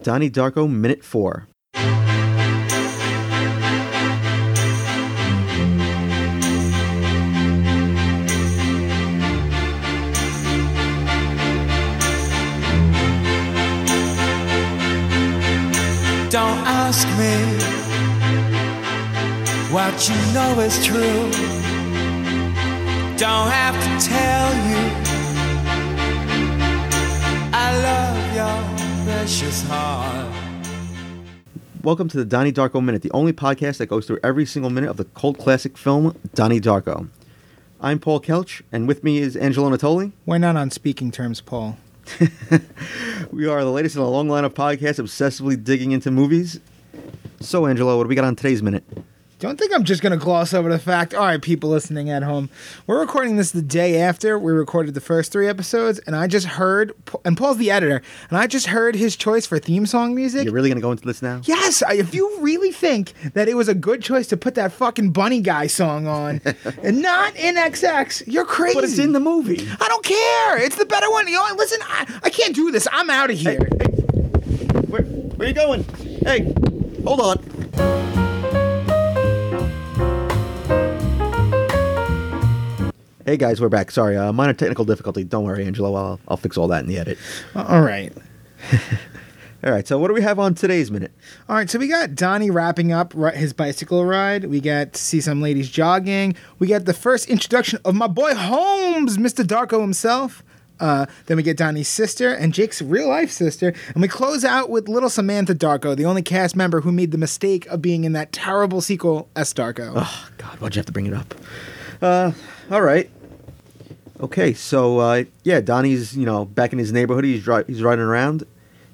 Donnie Darko Minute 4. Don't ask me what you know is true. Don't have to tell you. I love your precious heart. Welcome to the Donnie Darko Minute, the only podcast that goes through every single minute of the cult classic film Donnie Darko. I'm Paul Kelch, and with me is Angelo Natoli. We're not on speaking terms, Paul. We are the latest in a long line of podcasts obsessively digging into movies. So, Angelo, what do we got on today's minute? Don't think I'm just going to gloss over the fact. All right, people listening at home, we're recording this the day after we recorded the first three episodes, and I just heard, and Paul's the editor, and I just heard his choice for theme song music. You're really going to go into this now? Yes, I- if you really think that it was a good choice to put that fucking Bunny Guy song on and not INXS, you're crazy. But it's in the movie. I don't care. It's the better one. You know, listen, I, I can't do this. I'm out of here. Hey, Where, where you going? Hey, hold on. Hey guys, we're back. Sorry, uh, minor technical difficulty. Don't worry, Angelo. I'll, I'll fix all that in the edit. All right. All right. So, what do we have on today's minute? All right, so we got Donnie wrapping up his bicycle ride. We got to see some ladies jogging. We got the first introduction of my boy Holmes, Mr. Darko himself. Uh, then we get Donnie's sister and Jake's real life sister. And we close out with little Samantha Darko, the only cast member who made the mistake of being in that terrible sequel, S. Darko. Oh God, why'd you have to bring it up? Uh, all right. Okay, so uh, yeah, Donnie's you know back in his neighborhood. He's dri- he's riding around.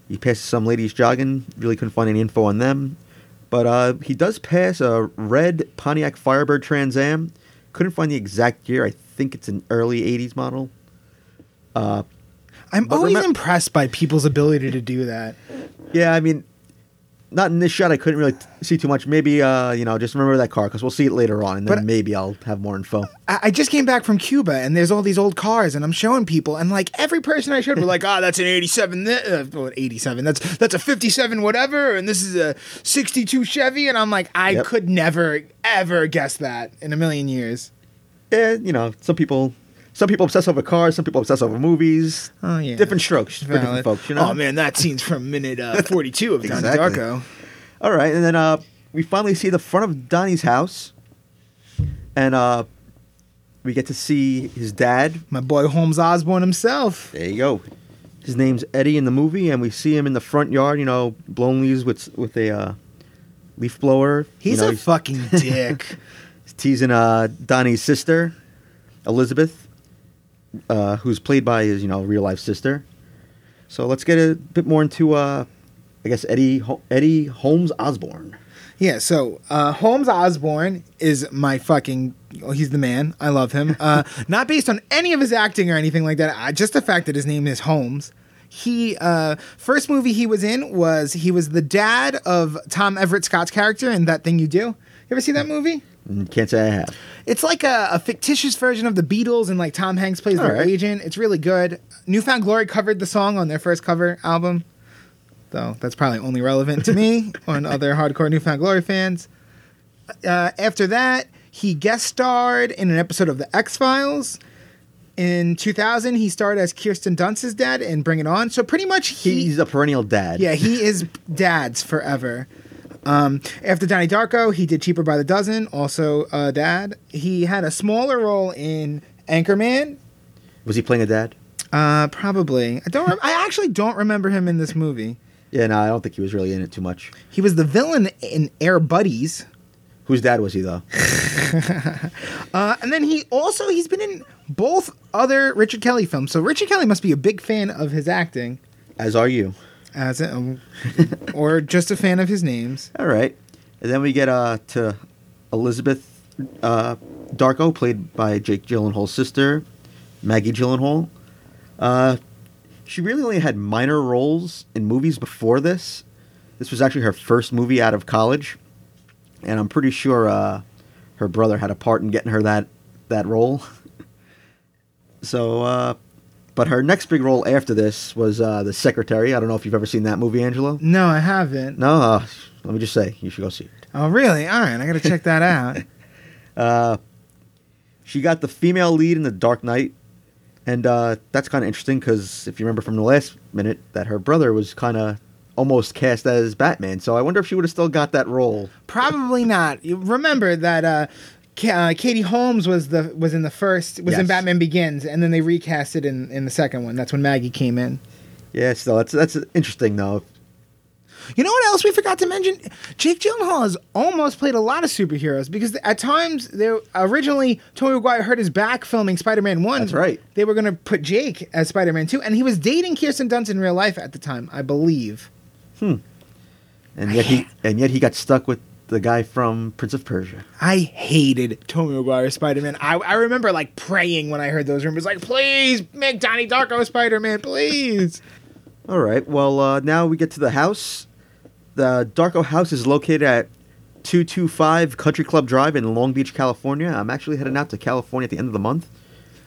He passes some ladies jogging. Really couldn't find any info on them, but uh, he does pass a red Pontiac Firebird Trans Am. Couldn't find the exact year. I think it's an early '80s model. Uh, I'm always impressed by people's ability to do that. yeah, I mean, not in this shot. I couldn't really t- see too much. Maybe uh, you know, just remember that car because we'll see it later on, and then But- maybe I'll have more info. I, I just came back from Cuba and there's all these old cars and I'm showing people and like every person I showed were like, oh, that's an 87, uh, 87, that's that's a 57 whatever and this is a 62 Chevy and I'm like, I Yep. could never ever guess that in a million years. yeah, you know, some people some people obsess over cars, some people obsess over movies. Oh yeah, Different strokes for different folks, you know. Oh man, that scene's from minute uh, 42 of Donnie Exactly. Darko. All right, and then uh, we finally see the front of Donnie's house, and uh, we get to see his dad. My boy Holmes Osborne himself. There you go. His name's Eddie in the movie, and we see him in the front yard. You know, blowing leaves with with a uh, leaf blower. He's you know, a fucking dick. He's teasing uh, Donnie's sister, Elizabeth, uh, who's played by his, you know, real life sister. So let's get a bit more into, uh, I guess, Eddie Ho- Eddie Holmes Osborne. Yeah, so uh, Holmes Osborne is my fucking. Oh, he's the man. I love him. Uh, not based on any of his acting or anything like that. Uh, just the fact that his name is Holmes. He uh, first movie he was in was he was the dad of Tom Everett Scott's character in That Thing You Do. You ever see that movie? Can't say I have. It's like a, a fictitious version of the Beatles, and like Tom Hanks plays their All right. agent. It's really good. New Found Glory covered the song on their first cover album, though that's probably only relevant to me on other hardcore New Found Glory fans. Uh, after that, he guest starred in an episode of The X Files. In 2000, he starred as Kirsten Dunst's dad in Bring It On. So pretty much he, He's a perennial dad. yeah, he is dad's forever. Um, after Donnie Darko, he did Cheaper by the Dozen, also uh, dad. He had a smaller role in Anchorman. Was he playing a dad? Uh, probably. I don't. Rem- I actually don't remember him in this movie. Yeah, no, I don't think he was really in it too much. He was the villain in Air Buddies. Whose dad was he though? Uh, and then he also he's been in both other Richard Kelly films. So Richard Kelly must be a big fan of his acting, As are you. As a, or just a fan of his names. All right, and then we get uh to Elizabeth uh, Darko, played by Jake Gyllenhaal's sister, Maggie Gyllenhaal. Uh, she really only had minor roles in movies before this. This was actually her first movie out of college, and I'm pretty sure uh, her brother had a part in getting her that that role. so, uh, but her next big role after this was uh, the secretary. I don't know if you've ever seen that movie, Angelo. No, I haven't. No, uh, let me just say you should go see it. Oh, really? All right, I gotta check that out. Uh, she got the female lead in The Dark Knight, and uh, that's kind of interesting because if you remember from the last minute, that her brother was kind of almost cast as Batman. So I wonder if she would have still got that role. Probably not. You remember that uh, uh, Katie Holmes was the was in the first was in Batman Begins, and then they recast it in in the second one. That's when Maggie came in. Yeah, still that's that's interesting though. You know what else we forgot to mention? Jake Gyllenhaal has almost played a lot of superheroes because at times they originally Tobey Maguire hurt his back filming Spider-Man One. That's right. They were going to put Jake as Spider-Man Two, and he was dating Kirsten Dunst in real life at the time, I believe. Hmm. And yet he and yet he got stuck with the guy from Prince of Persia. I hated Tobey Maguire Spider-Man. I, I remember like praying when I heard those rumors, like, please make Donnie Darko Spider-Man, please. All right. Well, uh, now we get to the house. The Darko house is located at 225 Country Club Drive in Long Beach, California. I'm actually heading out to California at the end of the month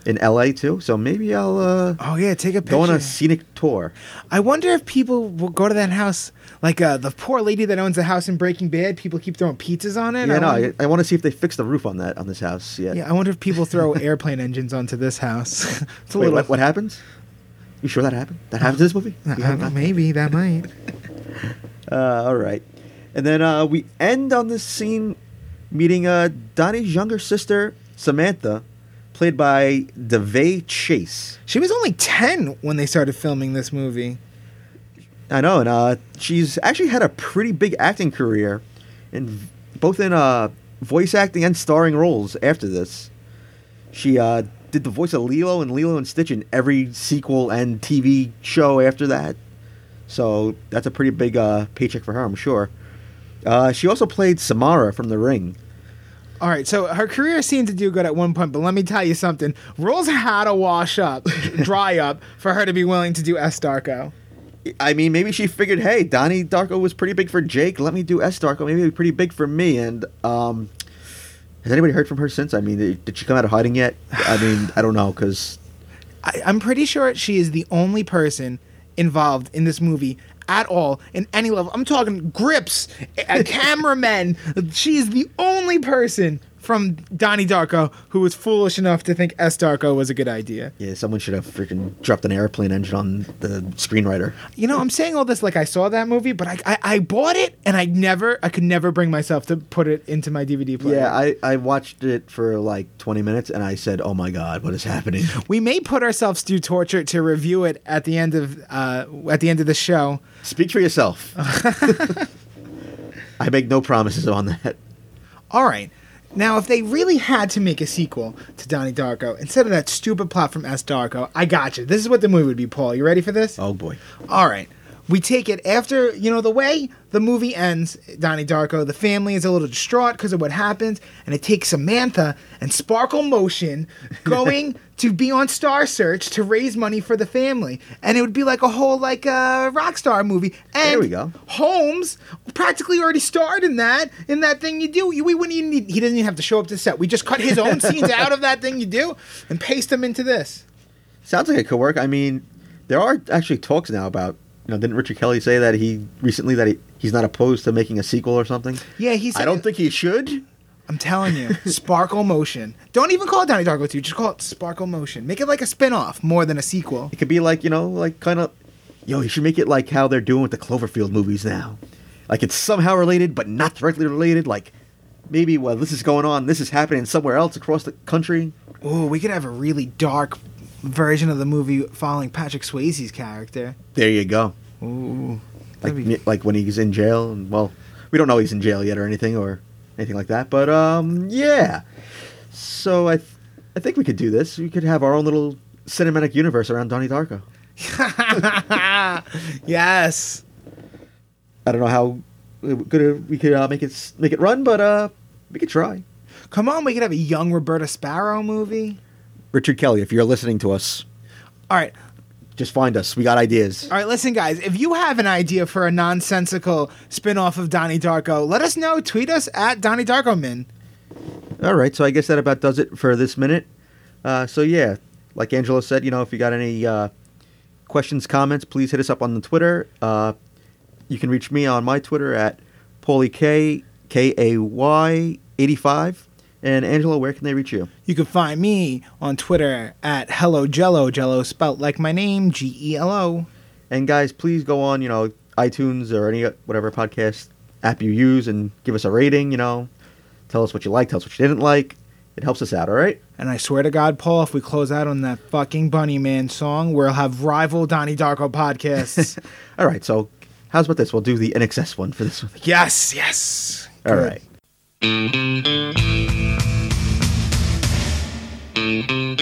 in LA too. So maybe I'll uh, Oh yeah, take a picture. go on a scenic tour. I wonder if people will go to that house, like uh, the poor lady that owns the house in Breaking Bad. People keep throwing pizzas on it. Yeah, I no, wonder- I, I want to see if they fix the roof on that on this house. Yeah. yeah, I wonder if people throw airplane engines onto this house. it's a Wait, little. what, what happens? You sure that happened? That happens in this movie? I You don't have know, not- maybe that might. Uh, all right. And then uh, we end on this scene meeting uh, Donnie's younger sister, Samantha, played by Daveigh Chase. She was only ten when they started filming this movie. I know, and uh, she's actually had a pretty big acting career, in both in uh, voice acting and starring roles after this. She uh, did the voice of Lilo and Lilo and Stitch in every sequel and TV show after that. So that's a pretty big uh, paycheck for her, I'm sure. Uh, she also played Samara from The Ring. All right, so her career seemed to do good at one point, but let me tell you something: roles had to wash up, dry up, for her to be willing to do S Darko. I mean, maybe she figured, hey, Donnie Darko was pretty big for Jake. Let me do S Darko. Maybe it'll be pretty big for me. And um, has anybody heard from her since? I mean, did she come out of hiding yet? I mean, I don't know because I'm pretty sure she is the only person involved in this movie at all in any level. I'm talking grips, a cameramen. She is the only person from Donnie Darko who was foolish enough to think S Darko was a good idea. yeah, someone should have freaking dropped an airplane engine on the screenwriter. You know, I'm saying all this like I saw that movie, but I, I, I bought it and I never, I could never bring myself to put it into my DVD player. Yeah, I, I watched it for like 20 minutes and I said, oh my God, what is happening? we may put ourselves through torture to review it at the end of uh, at the end of the show. Speak for yourself. I make no promises on that. All right. Now, if they really had to make a sequel to Donnie Darko instead of that stupid plot from S. Darko, I got you. This is what the movie would be, Paul. You ready for this? Oh boy. All right. We take it after, you know, the way the movie ends, Donnie Darko, the family is a little distraught because of what happens, and it takes Samantha and Sparkle Motion going to be on Star Search to raise money for the family. And it would be like a whole, like, uh, rock star movie. And There we go. Holmes practically already starred in that, in that thing you do. You- We wouldn't even need, he doesn't even have to show up to set. We just cut his own scenes out of that thing you do and paste them into this. Sounds like it could work. I mean, there are actually talks now about, know, didn't Richard Kelly say that he recently that he, he's not opposed to making a sequel or something? Yeah, he's. I don't think he should. I'm telling you, Sparkle Motion. Don't even call it Donnie Darko 2. Just call it Sparkle Motion. Make it like a spin-off more than a sequel. It could be like, you know, like kind of, yo, you should make it like how they're doing with the Cloverfield movies now. Like it's somehow related, but not directly related. Like maybe, well, this is going on, this is happening somewhere else across the country. Oh, we could have a really dark version of the movie following Patrick Swayze's character. There you go. Ooh. Like, be- like when he's in jail, and well, we don't know he's in jail yet or anything or anything like that. But um, yeah. So I, th- I think we could do this. We could have our own little cinematic universe around Donnie Darko. yes. I don't know how good we could uh, make it make it run, but uh, we could try. Come on, we could have a young Roberta Sparrow movie. Richard Kelly, if you're listening to us, All right. Just find us. We got ideas. All right, listen, guys. If you have an idea for a nonsensical spin-off of Donnie Darko, let us know. Tweet us at Donnie Darko Min. All right, so I guess that about does it for this minute. Uh, so yeah, like Angela said, you know, if you got any uh, questions, comments, please hit us up on the Twitter. Uh, you can reach me on my Twitter at Paulie K K A Y eighty five. And Angela, where can they reach you? You can find me on Twitter at Hello Jello, Jello spelt like my name, G E L O. And guys, please go on, you know, iTunes or any whatever podcast app you use and give us a rating. You know, tell us what you like, tell us what you didn't like. It helps us out. All right. And I swear to God, Paul, if we close out on that fucking Bunny Man song, we'll have rival Donnie Darko podcasts. All right. So, how's about this? We'll do the INXS one for this one. yes, yes. All Good. right. Thank you.